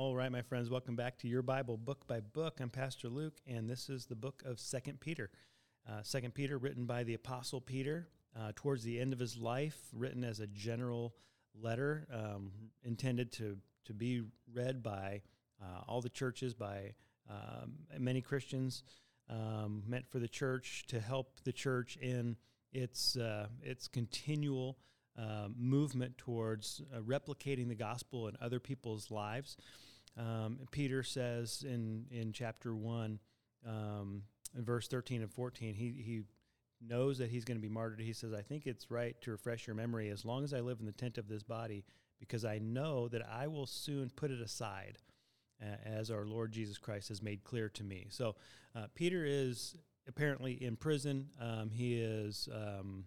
All right, my friends, welcome back to your Bible book by book. I'm Pastor Luke, and this is the book of Second Peter. Uh, Second Peter, written by the Apostle Peter uh, towards the end of his life, written as a general letter um, intended to to be read by uh, all the churches, by um, many Christians, um, meant for the church to help the church in its uh, its continual uh, movement towards uh, replicating the gospel in other people's lives. Um, Peter says in in chapter one, um, in verse thirteen and fourteen, he he knows that he's going to be martyred. He says, "I think it's right to refresh your memory as long as I live in the tent of this body, because I know that I will soon put it aside." as our Lord Jesus Christ has made clear to me. So, uh, Peter is apparently in prison. Um, he is um,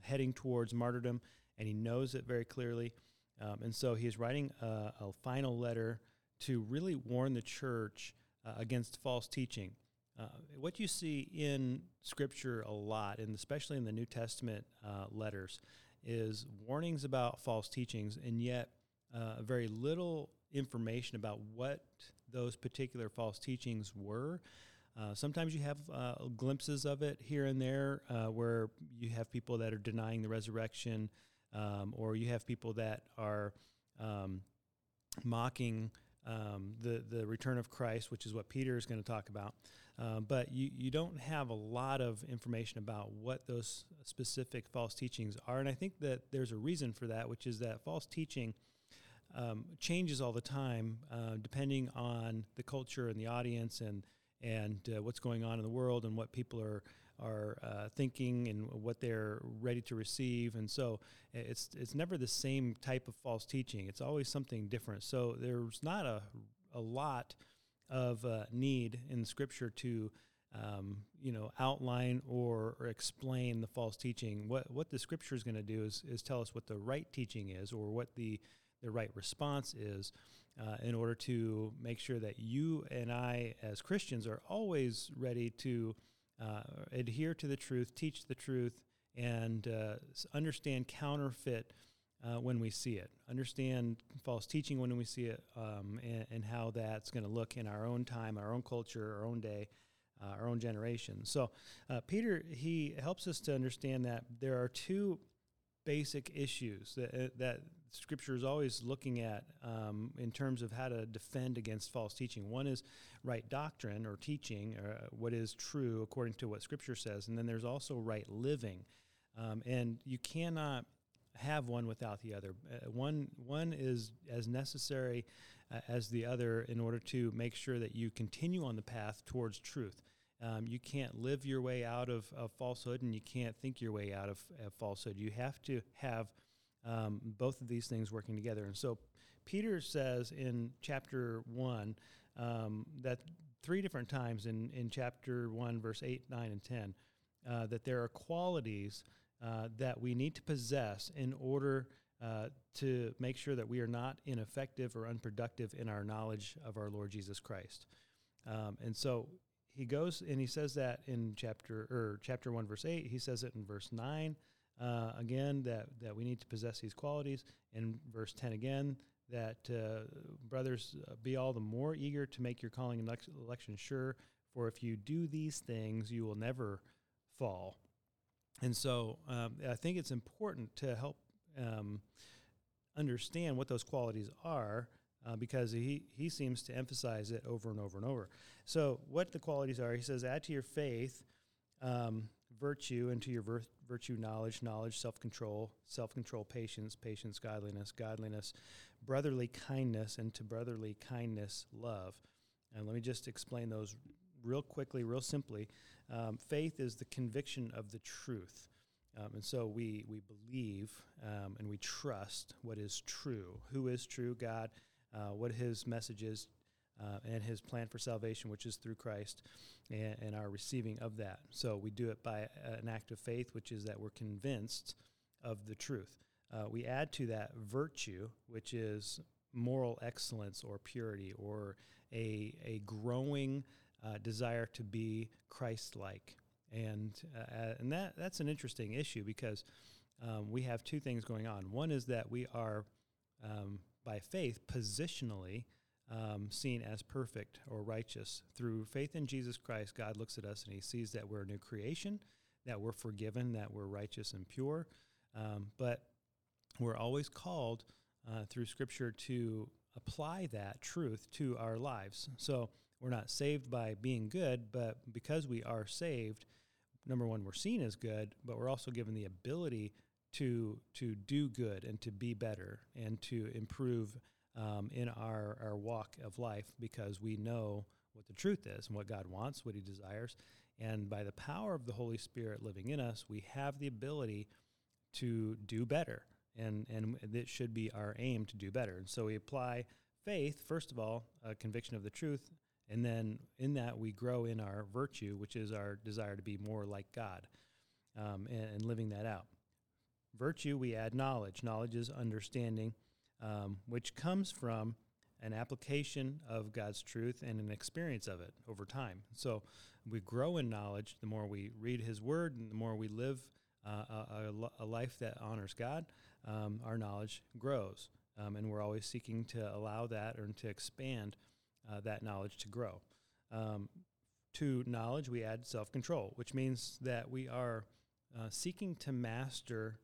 heading towards martyrdom and he knows it very clearly. Um, and so he is writing a, a, final letter to really warn the church uh, against false teaching. Uh, what you see in Scripture a lot, and especially in the New Testament uh, letters, is warnings about false teachings, and yet uh, very little information about what those particular false teachings were. Uh, sometimes you have uh, glimpses of it here and there uh, where you have people that are denying the resurrection, um, or you have people that are um, mocking um, the the return of Christ, which is what Peter is going to talk about. Um, but you you don't have a lot of information about what those specific false teachings are, and I think that there's a reason for that, which is that false teaching. Um, changes all the time, uh, depending on the culture and the audience and and uh, what's going on in the world and what people are are uh, thinking and what they're ready to receive. And so it's it's never the same type of false teaching. It's always something different. So there's not a a lot of uh, need in Scripture to um, you know outline or, or, explain the false teaching. What what the Scripture is going to do is is tell us what the right teaching is or what the the right response is uh, in order to make sure that you and I, as Christians, are always ready to uh, adhere to the truth, teach the truth, and uh, understand counterfeit. Uh, when we see it, understand false teaching when we see it, um, and, and, how that's going to look in our own time, our own culture, our own day, uh, our own generation. So, uh, Peter he helps us to understand that there are two basic issues that, uh, that Scripture is always looking at um, in terms of how to defend against false teaching. One is right doctrine or teaching, or uh, what is true according to what Scripture says, and then there's also right living. Um, and you cannot have one without the other. Uh, one one is as necessary uh, as the other in order to make sure that you continue on the path towards truth. Um, you can't live your way out of, of, falsehood and you can't think your way out of, of falsehood. You have to have um, both of these things working together. And so Peter says in chapter 1 um, that three different times in, in chapter 1, verse 8, 9, and 10, uh, that there are qualities uh, that we need to possess in order uh, to make sure that we are not ineffective or unproductive in our knowledge of our Lord Jesus Christ. Um, and so he goes and he says that in chapter or chapter one verse eight. He says it in verse nine uh, again that that we need to possess these qualities. In verse ten again that uh, brothers uh, be all the more eager to make your calling and election sure. For if you do these things, you will never fall. And so um, I think it's important to help um, understand what those qualities are uh, because he, he seems to emphasize it over and over and over. So, what the qualities are, he says, add to your faith um, virtue, and to your vir- virtue knowledge, knowledge, self control, self control, patience, patience, godliness, godliness, brotherly kindness, and to brotherly kindness, love. And let me just explain those real quickly, real simply. Um, faith is the conviction of the truth. Um, and so we, we believe um, and we trust what is true. Who is true? God uh, what his message is uh, and his plan for salvation, which is through Christ, and, and, our receiving of that. So we do it by an act of faith, which is that we're convinced of the truth. Uh, we add to that virtue, which is moral excellence or purity or a, a growing uh, desire to be Christ like. And, uh, and that, that's an interesting issue because um, we have two things going on. One is that we are um, by faith positionally um, seen as perfect or righteous. Through faith in Jesus Christ, God looks at us and He sees that we're a new creation, that we're forgiven, that we're righteous and pure. Um, but we're always called uh, through Scripture to apply that truth to our lives. So we're not saved by being good, but because we are saved, number one, we're seen as good, but we're also given the ability to to do good and to be better and to improve um, in our, our walk of life because we know what the truth is and what God wants, what He desires. And by the power of the Holy Spirit living in us, we have the ability to do better. And, and it should be our aim to do better. And so we apply faith, first of all, a conviction of the truth. And then in that, we grow in our virtue, which is our desire to be more like God um, and, and living that out. Virtue, we add knowledge. Knowledge is understanding um, which comes from an application of God's truth and an experience of it over time. So we grow in knowledge the more we read His Word and the more we live uh, a, a, life that honors God, um, our knowledge grows. Um, and we're always seeking to allow that or to expand uh, that knowledge to grow. Um, to knowledge, we add self control, which means that we are uh, seeking to master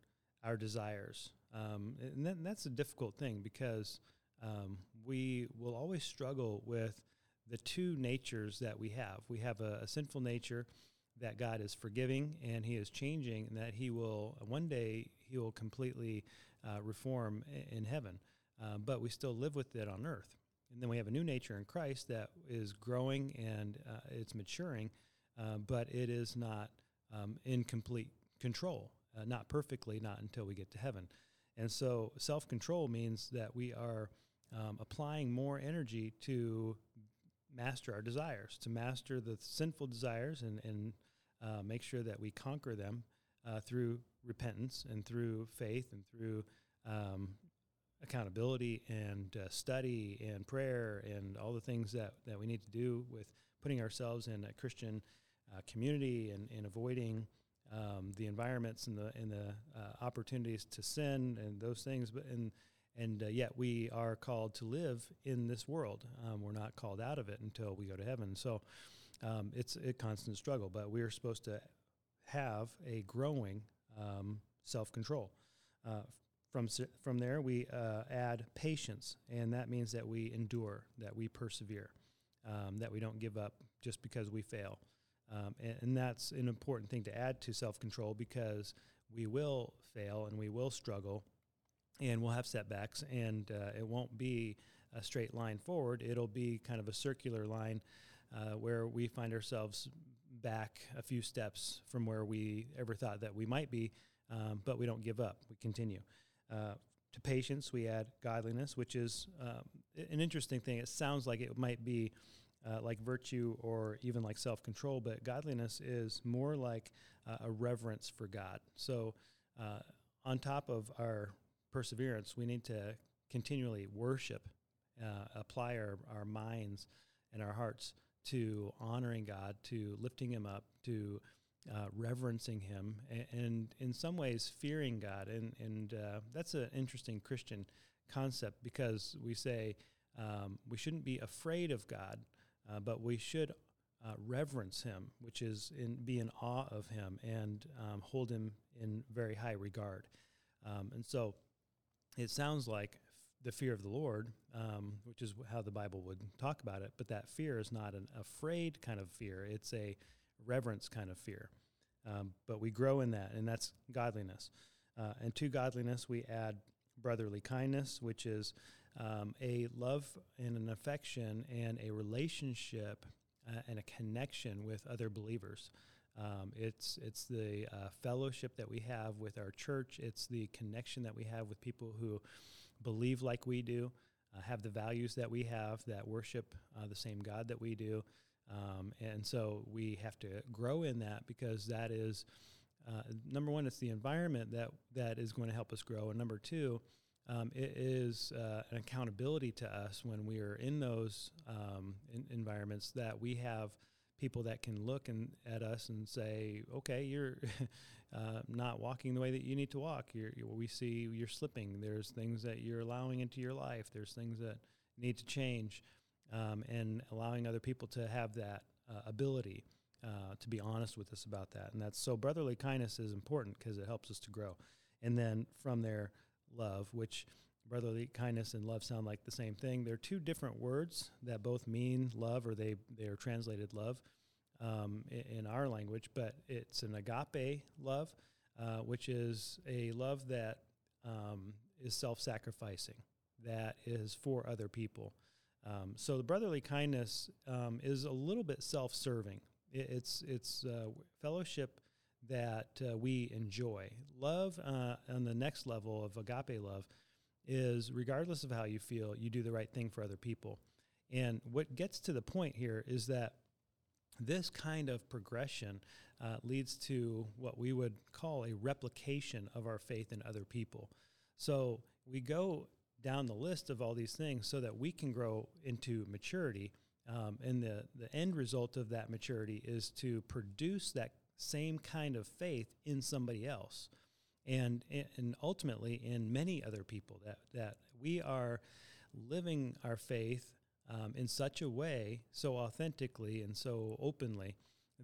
our desires um, and, that, and, that's a difficult thing because um, we will always struggle with the two natures that we have. We have a, a, sinful nature that God is forgiving and He is changing, and that He will one day He will completely uh, reform in heaven. Uh, but we still live with it on earth. And then we have a new nature in Christ that is growing and uh, it's maturing, uh, but it is not um, in complete control, uh, not perfectly, not until we get to heaven. And so self control means that we are um, applying more energy to master our desires, to master the sinful desires and, and uh, make sure that we conquer them uh, through repentance and through faith and through um, accountability and uh, study and prayer and all the things that, that we need to do with putting ourselves in a Christian uh, community and, and avoiding um, the environments and the and the uh, opportunities to sin and those things. But and and uh, yet we are called to live in this world. Um, we're not called out of it until we go to heaven. So um, it's a constant struggle. But we are supposed to have a growing um, self control. Uh, from from there, we uh, add patience, and that means that we endure, that we persevere, um, that we don't give up just because we fail. Um, and, and, that's an important thing to add to self control because we will fail and we will struggle and we'll have setbacks, and uh, it won't be a straight line forward. It'll be kind of a circular line uh, where we find ourselves back a few steps from where we ever thought that we might be, um, but we don't give up. We continue. Uh, to patience, we add godliness, which is um, an interesting thing. It sounds like it might be uh, like virtue or even like self control, but godliness is more like uh, a reverence for God. So, uh, on top of our perseverance, we need to continually worship, uh, apply our, our minds and our hearts to honoring God, to lifting Him up, to uh, reverencing Him, and, and, in some ways fearing God. And, and uh, that's an interesting Christian concept because we say um, we shouldn't be afraid of God, uh, but we should uh, reverence him, which is in, be in awe of him and um, hold him in very high regard. Um, and so it sounds like the fear of the Lord, um, which is how the Bible would talk about it, but that fear is not an afraid kind of fear, it's a reverence kind of fear. Um, but we grow in that, and that's godliness. Uh, and to godliness, we add brotherly kindness, which is um, a love and an affection and a relationship uh, and a connection with other believers. Um, it's it's the uh, fellowship that we have with our church. It's the connection that we have with people who believe like we do, uh, have the values that we have, that worship uh, the same God that we do. Um, and so we have to grow in that because that is uh, number one. It's the environment that that is going to help us grow, and number two um, it is uh, an accountability to us when we are in those um, in environments that we have people that can look and, at us and say, okay, you're uh, not walking the way that you need to walk. You're, we see you're slipping. There's things that you're allowing into your life. There's things that need to change, um, and allowing other people to have that uh, ability uh, to be honest with us about that. And that's so brotherly kindness is important because it helps us to grow. And then from there, love, which brotherly kindness and love sound like the same thing. They're two different words that both mean love, or they they are translated love um, in, our language. But it's an agape love, uh, which is a love that um, is self-sacrificing, that is for other people. Um, so the brotherly kindness um, is a little bit self-serving. It, it's it's uh, fellowship that uh, we enjoy. Love uh, on the next level of agape love is regardless of how you feel, you do the right thing for other people. And what gets to the point here is that this kind of progression uh, leads to what we would call a replication of our faith in other people. So we go down the list of all these things so that we can grow into maturity. Um, and the, the end result of that maturity is to produce that same kind of faith in somebody else. And and ultimately in many other people that that we are living our faith um, in such a way so authentically and so openly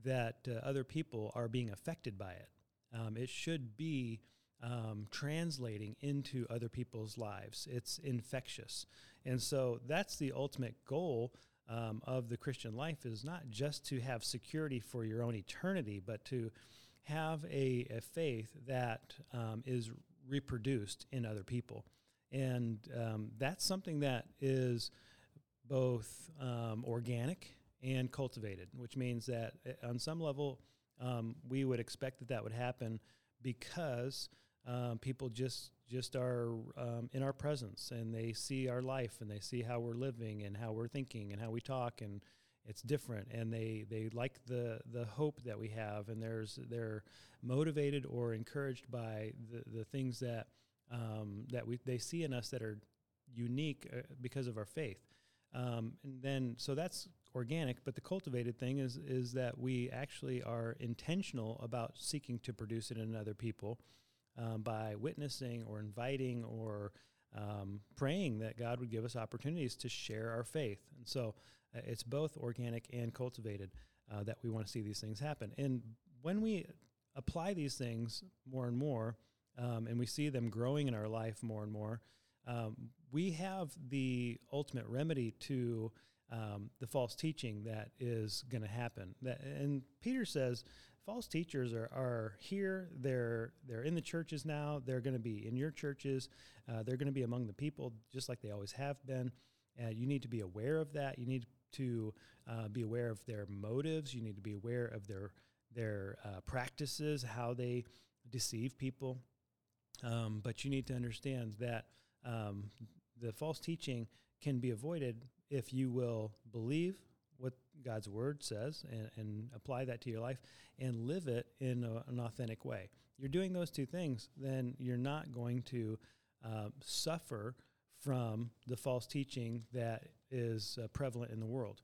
that uh, other people are being affected by it. Um, it should be um, translating into other people's lives. It's infectious. And so that's the ultimate goal um, of the christian life is not just to have security for your own eternity but to have a, a faith that um, is reproduced in other people. And um, that's something that is both um, organic and cultivated, which means that uh, on some level, um, we would expect that that would happen because um, people just just are um, in our presence and they see our life and they see how we're living and how we're thinking and how we talk and it's different and they they like the the hope that we have and there's they're motivated or encouraged by the the things that um, that we they see in us that are unique uh, because of our faith. Um, and then so that's organic but the cultivated thing is is that we actually are intentional about seeking to produce it in other people um, by witnessing or inviting or um, praying that God would give us opportunities to share our faith and so uh, it's both organic and cultivated uh, that we want to see these things happen. And when we apply these things more and more, um, and we see them growing in our life more and more, um, we have the ultimate remedy to um, the false teaching that is going to happen. That, and Peter says false teachers are, are here. They're they're in the churches now. They're going to be in your churches. Uh, they're going to be among the people, just like they always have been. Uh, you need to be aware of that. You need to uh, be aware of their motives. You need to be aware of their their uh, practices, how they deceive people. Um, but you need to understand that um, the false teaching can be avoided if you will believe God's word says and, and apply that to your life and live it in a, an authentic way. You're doing those two things, then you're not going to uh, suffer from the false teaching that is uh, prevalent in the world.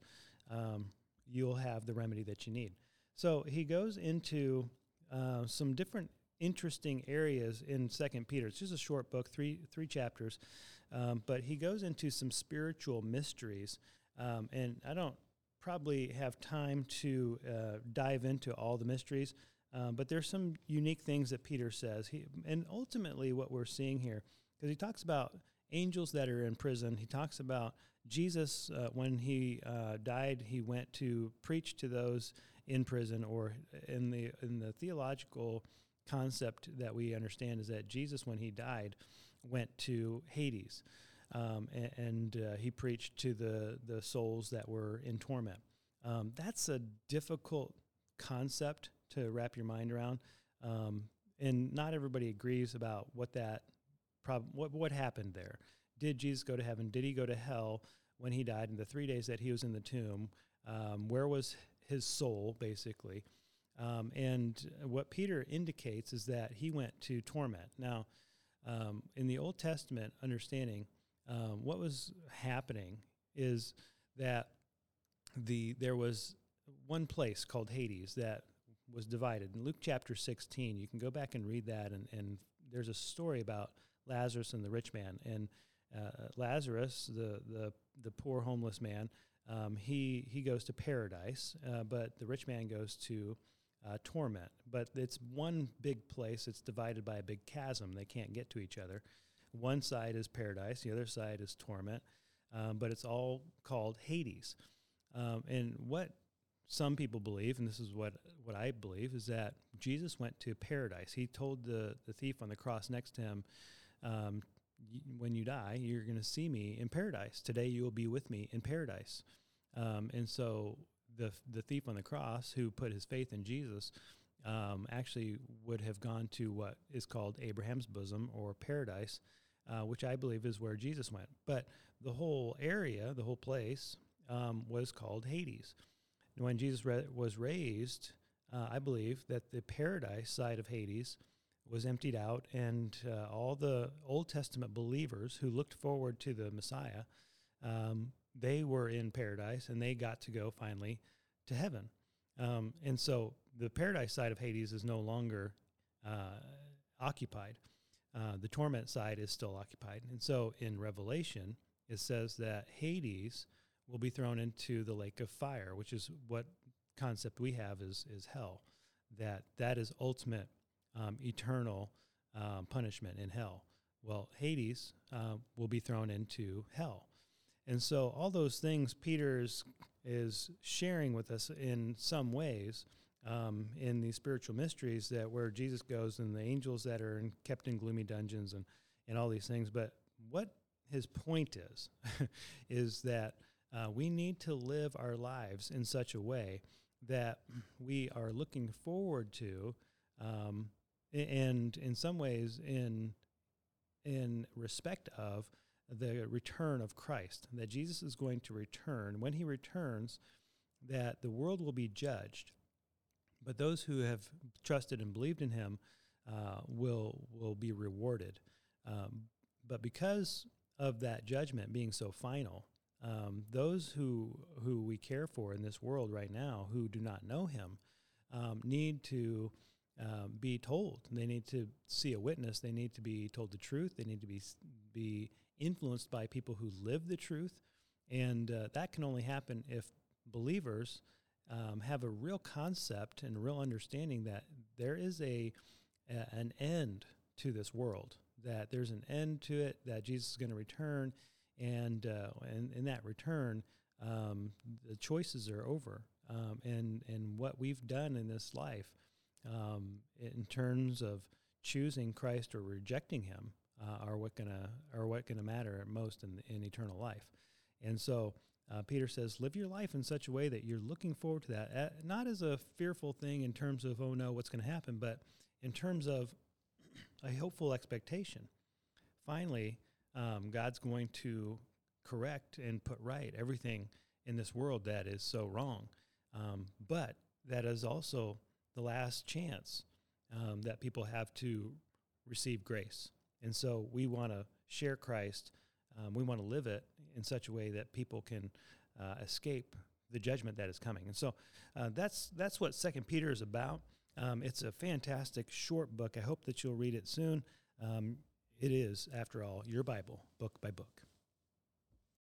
Um, you'll have the remedy that you need. So he goes into uh, some different interesting areas in Second Peter. It's just a short book, three three chapters, um, but he goes into some spiritual mysteries, um, and I don't probably have time to uh, dive into all the mysteries. Um, but there's some unique things that Peter says. He, and ultimately, what we're seeing here, because he talks about angels that are in prison. He talks about Jesus, uh, when he uh, died, he went to preach to those in prison, or in the in the theological concept that we understand is that Jesus, when he died, went to Hades, um, and, and uh, he preached to the the souls that were in torment. Um, that's a difficult concept to wrap your mind around, um, and not everybody agrees about what that prob- what what happened there. Did Jesus go to heaven? Did he go to hell when he died? In the three days that he was in the tomb, um, where was his soul, basically? Um, and what Peter indicates is that he went to torment. Now, um, in the Old Testament understanding, um, what was happening is that the there was one place called Hades that was divided. In Luke chapter 16, you can go back and read that, and, and there's a story about Lazarus and the rich man. And uh, Lazarus, the, the the poor homeless man, um, he he goes to paradise, uh, but the rich man goes to uh, torment. But it's one big place. It's divided by a big chasm. They can't get to each other. One side is paradise. The other side is torment. Um, but it's all called Hades. Um, and what some people believe, and this is what what I believe, is that Jesus went to paradise. He told the the thief on the cross next to him. Um, when you die, you're going to see me in paradise. Today, you will be with me in paradise. Um, and so the the thief on the cross who put his faith in Jesus um, actually would have gone to what is called Abraham's bosom or paradise, uh, which I believe is where Jesus went. But the whole area, the whole place, um, was called Hades. And when Jesus re- was raised, uh, I believe that the paradise side of Hades was emptied out, and uh, all the Old Testament believers who looked forward to the Messiah, um, they were in paradise, and they got to go finally to heaven. Um, and so the paradise side of Hades is no longer uh, occupied. Uh, the torment side is still occupied. And so in Revelation, it says that Hades will be thrown into the lake of fire, which is what concept we have is, is hell. That that is ultimate um, eternal um, punishment in hell. Well, Hades uh, will be thrown into hell. And so, all those things Peter is, is sharing with us in some ways um, in these spiritual mysteries that where Jesus goes and the angels that are in, kept in gloomy dungeons and, and all these things. But what his point is, is that uh, we need to live our lives in such a way that we are looking forward to um, and in some ways in in respect of the return of Christ that Jesus is going to return when he returns that the world will be judged but those who have trusted and believed in him uh, will will be rewarded um, but because of that judgment being so final um, those who who we care for in this world right now who do not know him um, need to um, be told. They need to see a witness. They need to be told the truth. They need to be be influenced by people who live the truth, and uh, that can only happen if believers um, have a real concept and a real understanding that there is a, a an end to this world. That there's an end to it. That Jesus is going to return, and uh, and in that return, um, the choices are over. Um, and and what we've done in this life um, in terms of choosing Christ or rejecting Him uh, are what gonna are what gonna matter most in in eternal life. And so uh, Peter says, live your life in such a way that you're looking forward to that, uh, not as a fearful thing in terms of oh no, what's going to happen, but in terms of a hopeful expectation. Finally, um, God's going to correct and put right everything in this world that is so wrong. Um, but that is also the last chance um, that people have to receive grace. And so we want to share Christ. Um, we want to live it in such a way that people can uh, escape the judgment that is coming. And so uh, that's that's what Second Peter is about. Um, it's a fantastic short book. I hope that you'll read it soon. Um, it is, after all, your Bible, book by book.